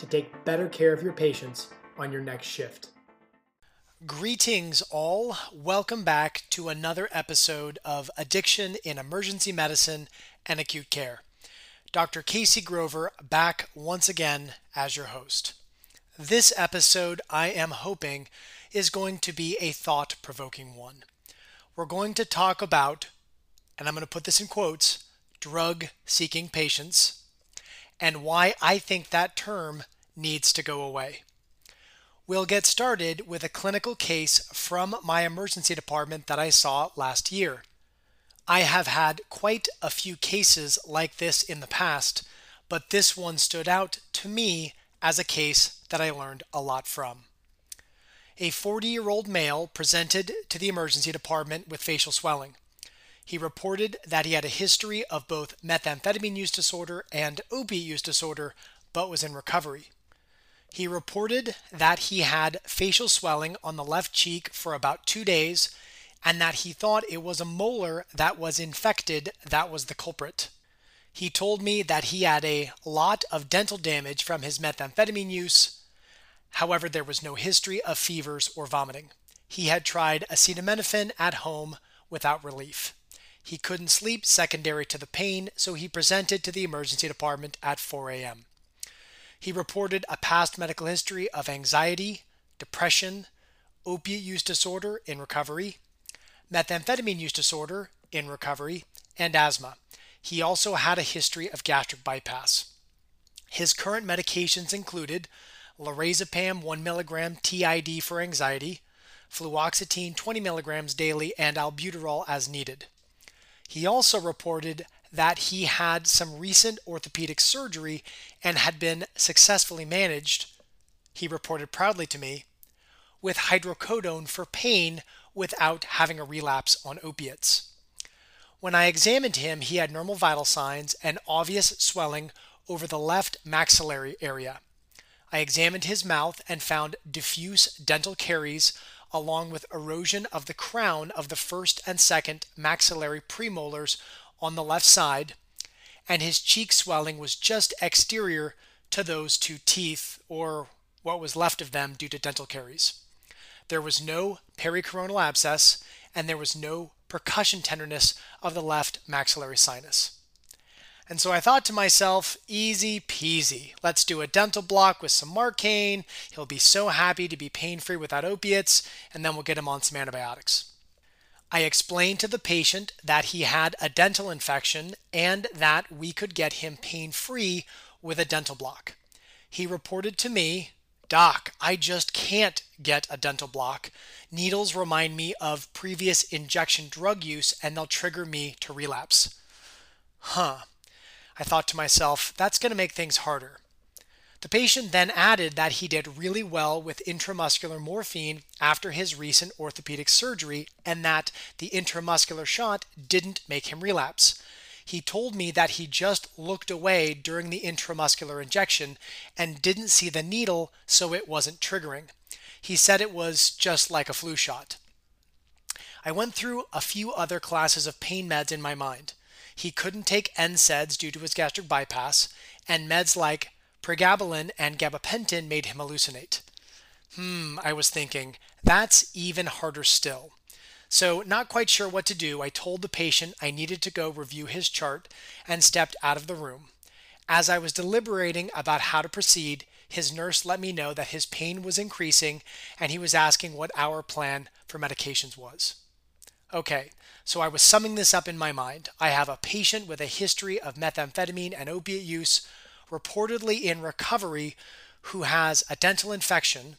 to take better care of your patients on your next shift. Greetings, all. Welcome back to another episode of Addiction in Emergency Medicine and Acute Care. Dr. Casey Grover back once again as your host. This episode, I am hoping, is going to be a thought provoking one. We're going to talk about, and I'm going to put this in quotes, drug seeking patients, and why I think that term needs to go away. We'll get started with a clinical case from my emergency department that I saw last year. I have had quite a few cases like this in the past, but this one stood out to me as a case that I learned a lot from. A 40 year old male presented to the emergency department with facial swelling. He reported that he had a history of both methamphetamine use disorder and opiate use disorder, but was in recovery. He reported that he had facial swelling on the left cheek for about two days and that he thought it was a molar that was infected that was the culprit. He told me that he had a lot of dental damage from his methamphetamine use. However, there was no history of fevers or vomiting. He had tried acetaminophen at home without relief. He couldn't sleep secondary to the pain, so he presented to the emergency department at 4 a.m. He reported a past medical history of anxiety, depression, opiate use disorder in recovery, methamphetamine use disorder in recovery, and asthma. He also had a history of gastric bypass. His current medications included lorazepam 1 mg TID for anxiety, fluoxetine 20 mg daily, and albuterol as needed. He also reported that he had some recent orthopedic surgery and had been successfully managed, he reported proudly to me, with hydrocodone for pain without having a relapse on opiates. When I examined him, he had normal vital signs and obvious swelling over the left maxillary area. I examined his mouth and found diffuse dental caries along with erosion of the crown of the first and second maxillary premolars on the left side, and his cheek swelling was just exterior to those two teeth, or what was left of them due to dental caries. There was no pericoronal abscess, and there was no percussion tenderness of the left maxillary sinus. And so I thought to myself, easy peasy. Let's do a dental block with some Marcaine. He'll be so happy to be pain free without opiates, and then we'll get him on some antibiotics. I explained to the patient that he had a dental infection and that we could get him pain free with a dental block. He reported to me, Doc, I just can't get a dental block. Needles remind me of previous injection drug use and they'll trigger me to relapse. Huh. I thought to myself, that's going to make things harder. The patient then added that he did really well with intramuscular morphine after his recent orthopedic surgery and that the intramuscular shot didn't make him relapse. He told me that he just looked away during the intramuscular injection and didn't see the needle, so it wasn't triggering. He said it was just like a flu shot. I went through a few other classes of pain meds in my mind. He couldn't take NSAIDs due to his gastric bypass, and meds like Pregabalin and gabapentin made him hallucinate. Hmm, I was thinking, that's even harder still. So, not quite sure what to do, I told the patient I needed to go review his chart and stepped out of the room. As I was deliberating about how to proceed, his nurse let me know that his pain was increasing and he was asking what our plan for medications was. Okay, so I was summing this up in my mind. I have a patient with a history of methamphetamine and opiate use reportedly in recovery who has a dental infection,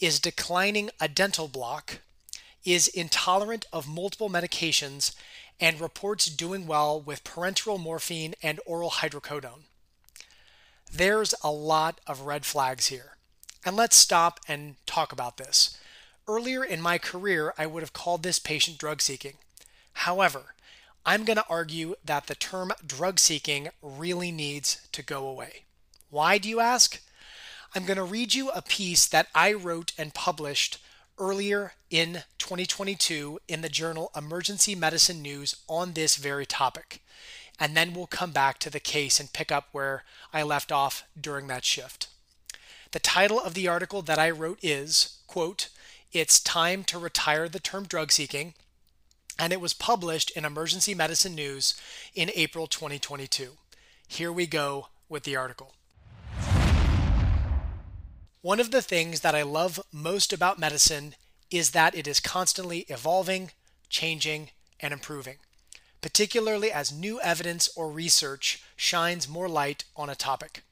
is declining a dental block, is intolerant of multiple medications, and reports doing well with parenteral morphine and oral hydrocodone. There's a lot of red flags here. And let's stop and talk about this. Earlier in my career, I would have called this patient drug seeking. However, I'm going to argue that the term drug seeking really needs to go away. Why, do you ask? I'm going to read you a piece that I wrote and published earlier in 2022 in the journal Emergency Medicine News on this very topic. And then we'll come back to the case and pick up where I left off during that shift. The title of the article that I wrote is, quote, It's Time to Retire the Term Drug Seeking, and it was published in Emergency Medicine News in April 2022. Here we go with the article. One of the things that I love most about medicine is that it is constantly evolving, changing, and improving, particularly as new evidence or research shines more light on a topic.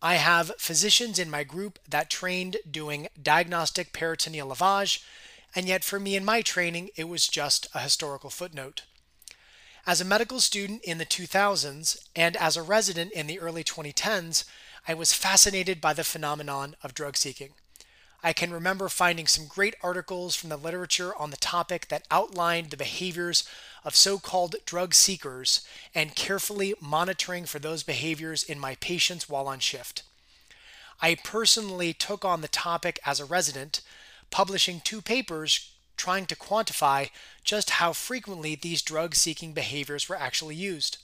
I have physicians in my group that trained doing diagnostic peritoneal lavage, and yet for me in my training, it was just a historical footnote. As a medical student in the 2000s and as a resident in the early 2010s, I was fascinated by the phenomenon of drug seeking. I can remember finding some great articles from the literature on the topic that outlined the behaviors of so called drug seekers and carefully monitoring for those behaviors in my patients while on shift. I personally took on the topic as a resident, publishing two papers trying to quantify just how frequently these drug seeking behaviors were actually used.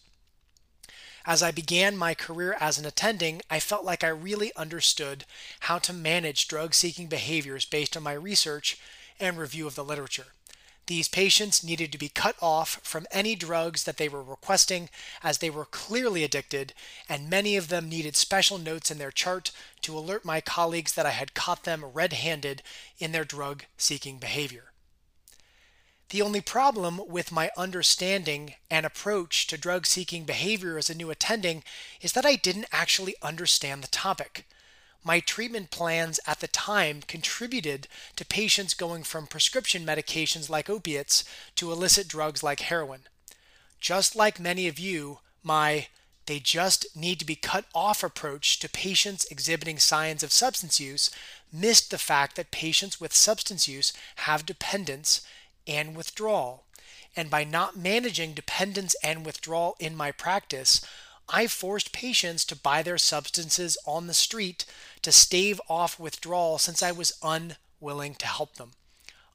As I began my career as an attending, I felt like I really understood how to manage drug seeking behaviors based on my research and review of the literature. These patients needed to be cut off from any drugs that they were requesting as they were clearly addicted, and many of them needed special notes in their chart to alert my colleagues that I had caught them red handed in their drug seeking behavior. The only problem with my understanding and approach to drug seeking behavior as a new attending is that I didn't actually understand the topic. My treatment plans at the time contributed to patients going from prescription medications like opiates to illicit drugs like heroin. Just like many of you, my they just need to be cut off approach to patients exhibiting signs of substance use missed the fact that patients with substance use have dependence and withdrawal. And by not managing dependence and withdrawal in my practice, I forced patients to buy their substances on the street to stave off withdrawal since I was unwilling to help them.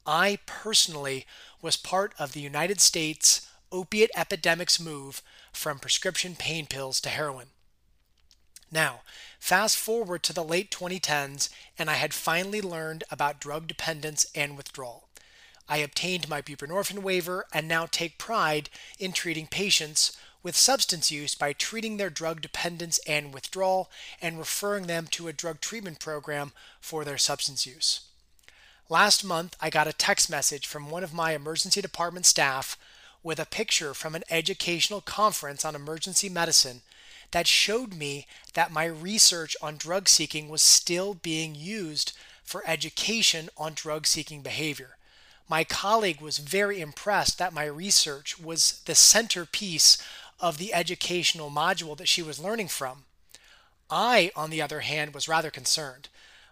I personally was part of the United States opiate epidemic's move from prescription pain pills to heroin. Now, fast forward to the late 2010s, and I had finally learned about drug dependence and withdrawal. I obtained my buprenorphine waiver and now take pride in treating patients with substance use by treating their drug dependence and withdrawal and referring them to a drug treatment program for their substance use. Last month, I got a text message from one of my emergency department staff with a picture from an educational conference on emergency medicine that showed me that my research on drug seeking was still being used for education on drug seeking behavior. My colleague was very impressed that my research was the centerpiece of the educational module that she was learning from. I, on the other hand, was rather concerned.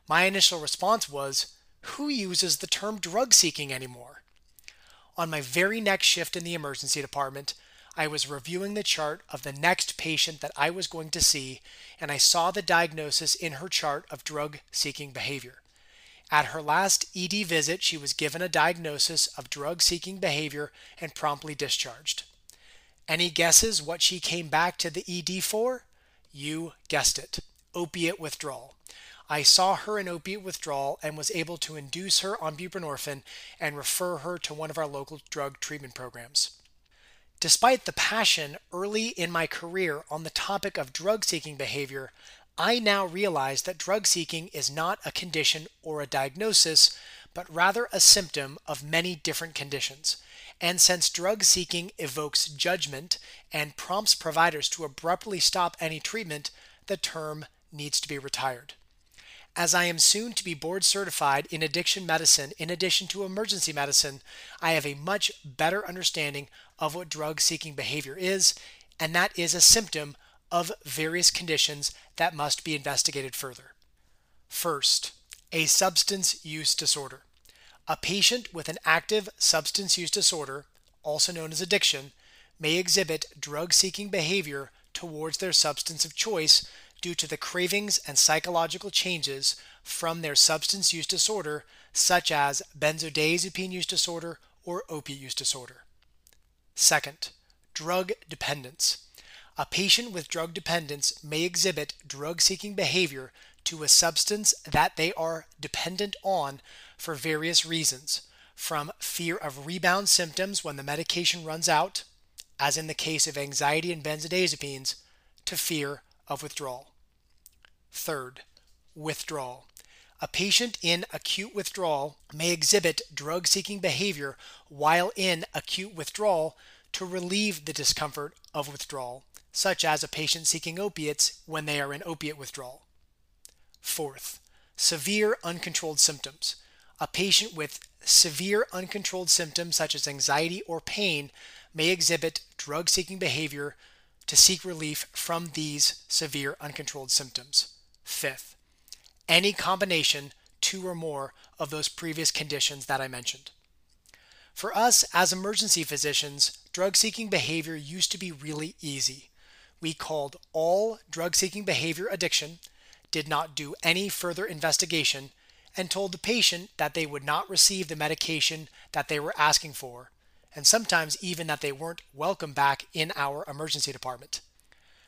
My initial response was, Who uses the term drug seeking anymore? On my very next shift in the emergency department, I was reviewing the chart of the next patient that I was going to see, and I saw the diagnosis in her chart of drug seeking behavior. At her last ED visit, she was given a diagnosis of drug seeking behavior and promptly discharged. Any guesses what she came back to the ED for? You guessed it opiate withdrawal. I saw her in opiate withdrawal and was able to induce her on buprenorphine and refer her to one of our local drug treatment programs. Despite the passion early in my career on the topic of drug seeking behavior, I now realize that drug seeking is not a condition or a diagnosis, but rather a symptom of many different conditions. And since drug seeking evokes judgment and prompts providers to abruptly stop any treatment, the term needs to be retired. As I am soon to be board certified in addiction medicine in addition to emergency medicine, I have a much better understanding of what drug seeking behavior is, and that is a symptom of various conditions that must be investigated further. First, a substance use disorder. A patient with an active substance use disorder, also known as addiction, may exhibit drug seeking behavior towards their substance of choice due to the cravings and psychological changes from their substance use disorder, such as benzodiazepine use disorder or opiate use disorder. Second, drug dependence. A patient with drug dependence may exhibit drug seeking behavior to a substance that they are dependent on for various reasons, from fear of rebound symptoms when the medication runs out, as in the case of anxiety and benzodiazepines, to fear of withdrawal. Third, withdrawal. A patient in acute withdrawal may exhibit drug seeking behavior while in acute withdrawal to relieve the discomfort of withdrawal, such as a patient seeking opiates when they are in opiate withdrawal. Fourth, severe uncontrolled symptoms. A patient with severe uncontrolled symptoms such as anxiety or pain may exhibit drug seeking behavior to seek relief from these severe uncontrolled symptoms. Fifth, any combination, two or more, of those previous conditions that I mentioned. For us as emergency physicians, drug seeking behavior used to be really easy. We called all drug seeking behavior addiction did not do any further investigation, and told the patient that they would not receive the medication that they were asking for, and sometimes even that they weren't welcome back in our emergency department.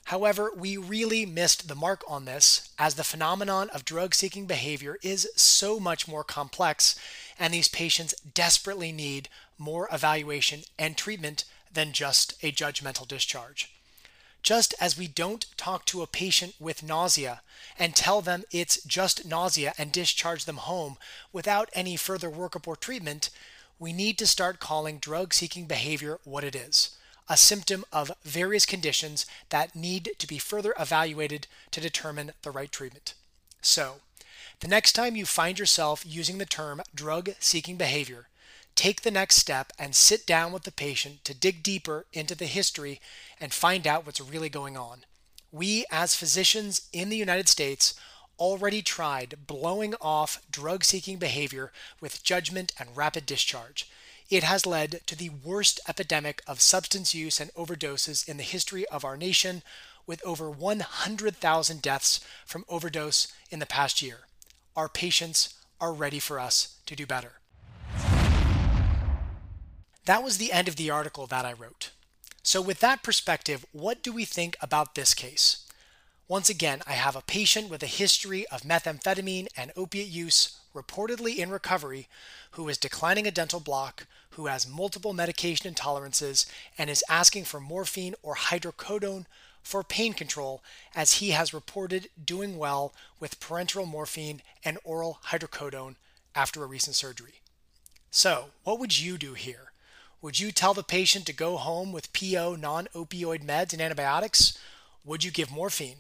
However, we really missed the mark on this, as the phenomenon of drug seeking behavior is so much more complex, and these patients desperately need more evaluation and treatment than just a judgmental discharge. Just as we don't talk to a patient with nausea and tell them it's just nausea and discharge them home without any further workup or treatment, we need to start calling drug seeking behavior what it is a symptom of various conditions that need to be further evaluated to determine the right treatment. So, the next time you find yourself using the term drug seeking behavior, take the next step and sit down with the patient to dig deeper into the history and find out what's really going on. We, as physicians in the United States, already tried blowing off drug seeking behavior with judgment and rapid discharge. It has led to the worst epidemic of substance use and overdoses in the history of our nation, with over 100,000 deaths from overdose in the past year. Our patients are ready for us to do better. That was the end of the article that I wrote. So, with that perspective, what do we think about this case? Once again, I have a patient with a history of methamphetamine and opiate use, reportedly in recovery, who is declining a dental block, who has multiple medication intolerances, and is asking for morphine or hydrocodone for pain control, as he has reported doing well with parenteral morphine and oral hydrocodone after a recent surgery. So, what would you do here? Would you tell the patient to go home with PO non opioid meds and antibiotics? Would you give morphine?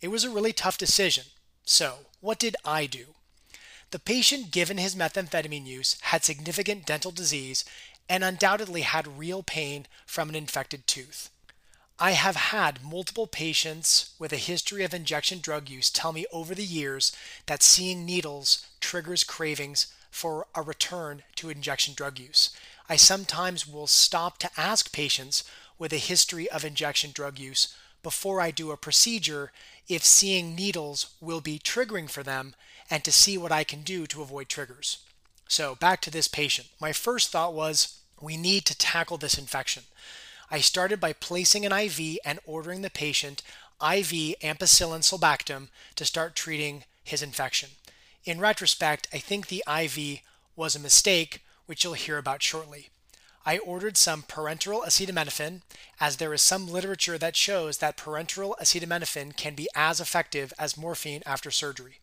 It was a really tough decision. So, what did I do? The patient, given his methamphetamine use, had significant dental disease and undoubtedly had real pain from an infected tooth. I have had multiple patients with a history of injection drug use tell me over the years that seeing needles triggers cravings for a return to injection drug use. I sometimes will stop to ask patients with a history of injection drug use before I do a procedure if seeing needles will be triggering for them and to see what I can do to avoid triggers. So, back to this patient. My first thought was we need to tackle this infection. I started by placing an IV and ordering the patient IV ampicillin sulbactam to start treating his infection. In retrospect, I think the IV was a mistake which you'll hear about shortly. I ordered some parenteral acetaminophen, as there is some literature that shows that parenteral acetaminophen can be as effective as morphine after surgery.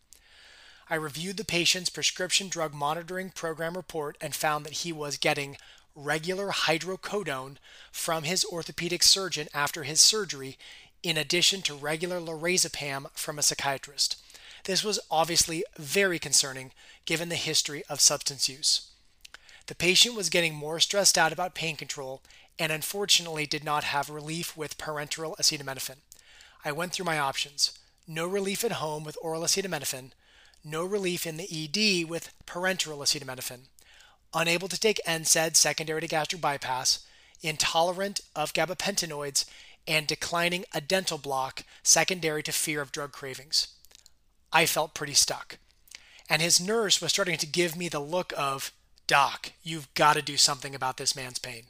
I reviewed the patient's prescription drug monitoring program report and found that he was getting regular hydrocodone from his orthopedic surgeon after his surgery, in addition to regular lorazepam from a psychiatrist. This was obviously very concerning given the history of substance use. The patient was getting more stressed out about pain control and unfortunately did not have relief with parenteral acetaminophen. I went through my options no relief at home with oral acetaminophen, no relief in the ED with parenteral acetaminophen, unable to take NSAID secondary to gastric bypass, intolerant of gabapentinoids, and declining a dental block secondary to fear of drug cravings. I felt pretty stuck. And his nurse was starting to give me the look of, Doc, you've got to do something about this man's pain.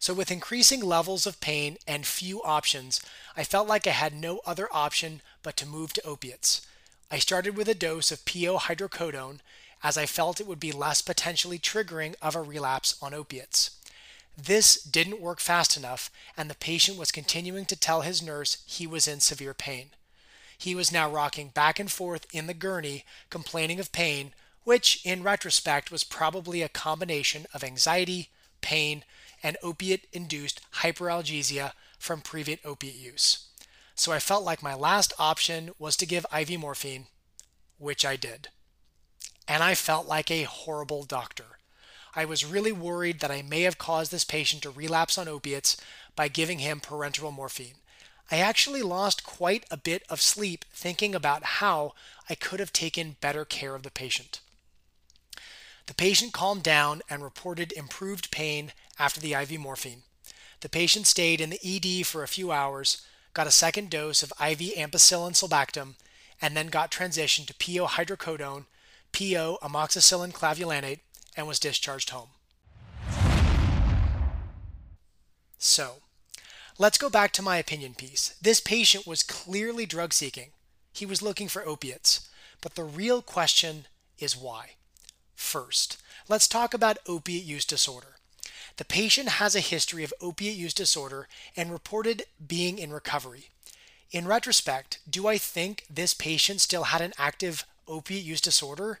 So, with increasing levels of pain and few options, I felt like I had no other option but to move to opiates. I started with a dose of PO hydrocodone as I felt it would be less potentially triggering of a relapse on opiates. This didn't work fast enough, and the patient was continuing to tell his nurse he was in severe pain. He was now rocking back and forth in the gurney, complaining of pain, which, in retrospect, was probably a combination of anxiety, pain, and opiate induced hyperalgesia from previous opiate use. So I felt like my last option was to give IV morphine, which I did. And I felt like a horrible doctor. I was really worried that I may have caused this patient to relapse on opiates by giving him parenteral morphine. I actually lost quite a bit of sleep thinking about how I could have taken better care of the patient. The patient calmed down and reported improved pain after the IV morphine. The patient stayed in the ED for a few hours, got a second dose of IV ampicillin sulbactam, and then got transitioned to PO hydrocodone, PO amoxicillin clavulanate, and was discharged home. So, let's go back to my opinion piece. This patient was clearly drug seeking. He was looking for opiates. But the real question is why? First, let's talk about opiate use disorder. The patient has a history of opiate use disorder and reported being in recovery. In retrospect, do I think this patient still had an active opiate use disorder?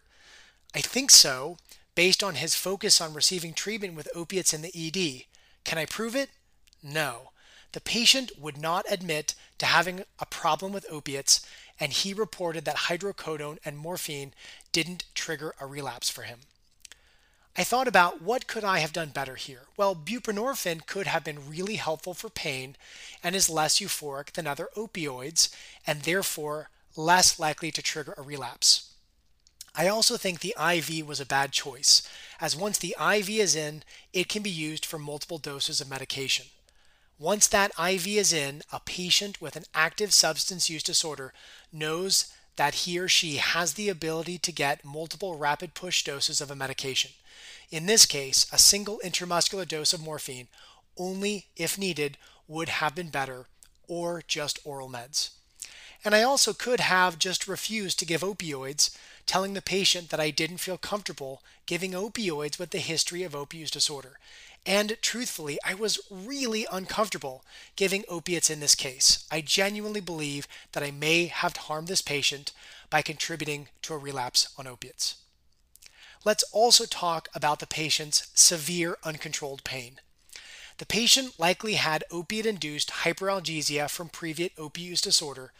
I think so, based on his focus on receiving treatment with opiates in the ED. Can I prove it? No. The patient would not admit to having a problem with opiates, and he reported that hydrocodone and morphine didn't trigger a relapse for him. I thought about what could I have done better here? Well, buprenorphine could have been really helpful for pain and is less euphoric than other opioids and therefore less likely to trigger a relapse. I also think the IV was a bad choice, as once the IV is in, it can be used for multiple doses of medication. Once that IV is in, a patient with an active substance use disorder knows that he or she has the ability to get multiple rapid push doses of a medication. In this case, a single intramuscular dose of morphine, only if needed, would have been better, or just oral meds. And I also could have just refused to give opioids, telling the patient that I didn't feel comfortable giving opioids with the history of opioid disorder. And truthfully, I was really uncomfortable giving opiates in this case. I genuinely believe that I may have harmed this patient by contributing to a relapse on opiates. Let's also talk about the patient's severe uncontrolled pain. The patient likely had opiate induced hyperalgesia from previous opiate use disorder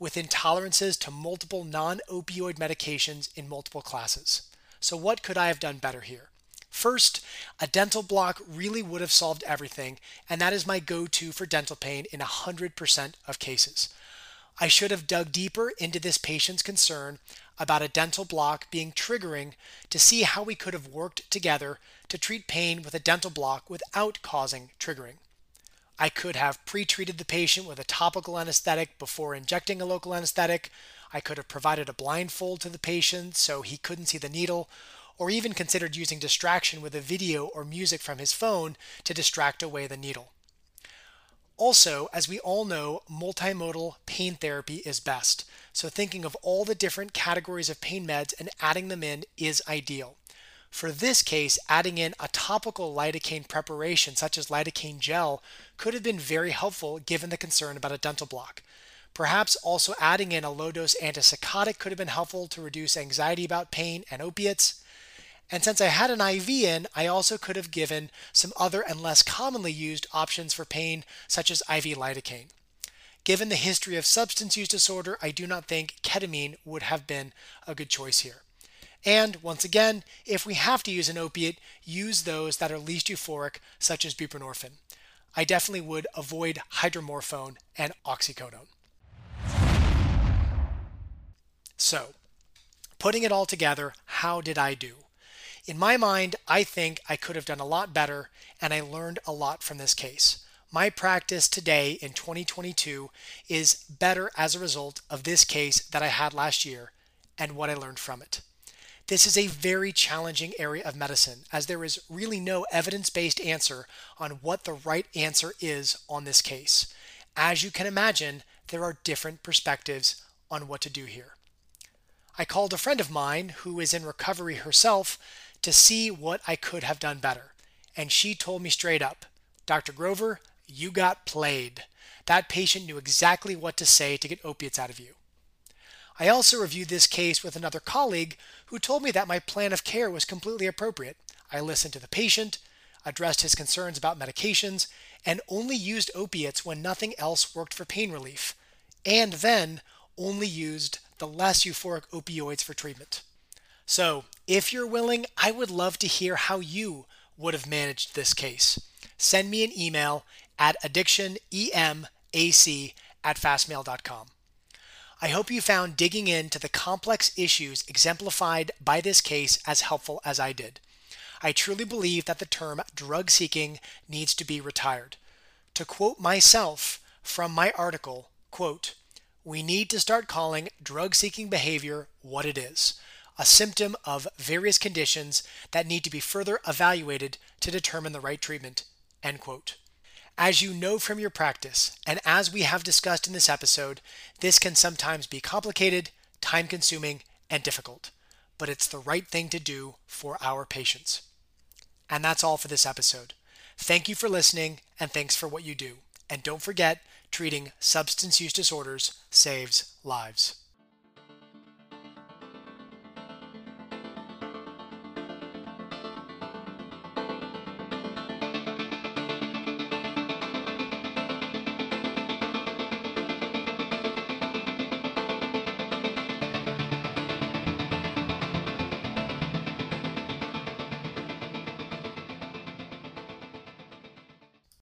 with intolerances to multiple non opioid medications in multiple classes. So, what could I have done better here? First, a dental block really would have solved everything, and that is my go to for dental pain in 100% of cases. I should have dug deeper into this patient's concern about a dental block being triggering to see how we could have worked together to treat pain with a dental block without causing triggering. I could have pre treated the patient with a topical anesthetic before injecting a local anesthetic. I could have provided a blindfold to the patient so he couldn't see the needle, or even considered using distraction with a video or music from his phone to distract away the needle. Also, as we all know, multimodal pain therapy is best. So, thinking of all the different categories of pain meds and adding them in is ideal. For this case, adding in a topical lidocaine preparation, such as lidocaine gel, could have been very helpful given the concern about a dental block. Perhaps also adding in a low dose antipsychotic could have been helpful to reduce anxiety about pain and opiates. And since I had an IV in, I also could have given some other and less commonly used options for pain, such as IV lidocaine. Given the history of substance use disorder, I do not think ketamine would have been a good choice here. And once again, if we have to use an opiate, use those that are least euphoric, such as buprenorphine. I definitely would avoid hydromorphone and oxycodone. So, putting it all together, how did I do? In my mind, I think I could have done a lot better, and I learned a lot from this case. My practice today in 2022 is better as a result of this case that I had last year and what I learned from it. This is a very challenging area of medicine as there is really no evidence based answer on what the right answer is on this case. As you can imagine, there are different perspectives on what to do here. I called a friend of mine who is in recovery herself to see what I could have done better. And she told me straight up, Dr. Grover, you got played. That patient knew exactly what to say to get opiates out of you. I also reviewed this case with another colleague who told me that my plan of care was completely appropriate. I listened to the patient, addressed his concerns about medications, and only used opiates when nothing else worked for pain relief, and then only used the less euphoric opioids for treatment. So, if you're willing, I would love to hear how you would have managed this case. Send me an email at addictionemac at fastmail.com. I hope you found digging into the complex issues exemplified by this case as helpful as I did. I truly believe that the term drug seeking needs to be retired. To quote myself from my article, quote, we need to start calling drug seeking behavior what it is a symptom of various conditions that need to be further evaluated to determine the right treatment. End quote. As you know from your practice, and as we have discussed in this episode, this can sometimes be complicated, time consuming, and difficult, but it's the right thing to do for our patients. And that's all for this episode. Thank you for listening, and thanks for what you do. And don't forget, treating substance use disorders saves lives.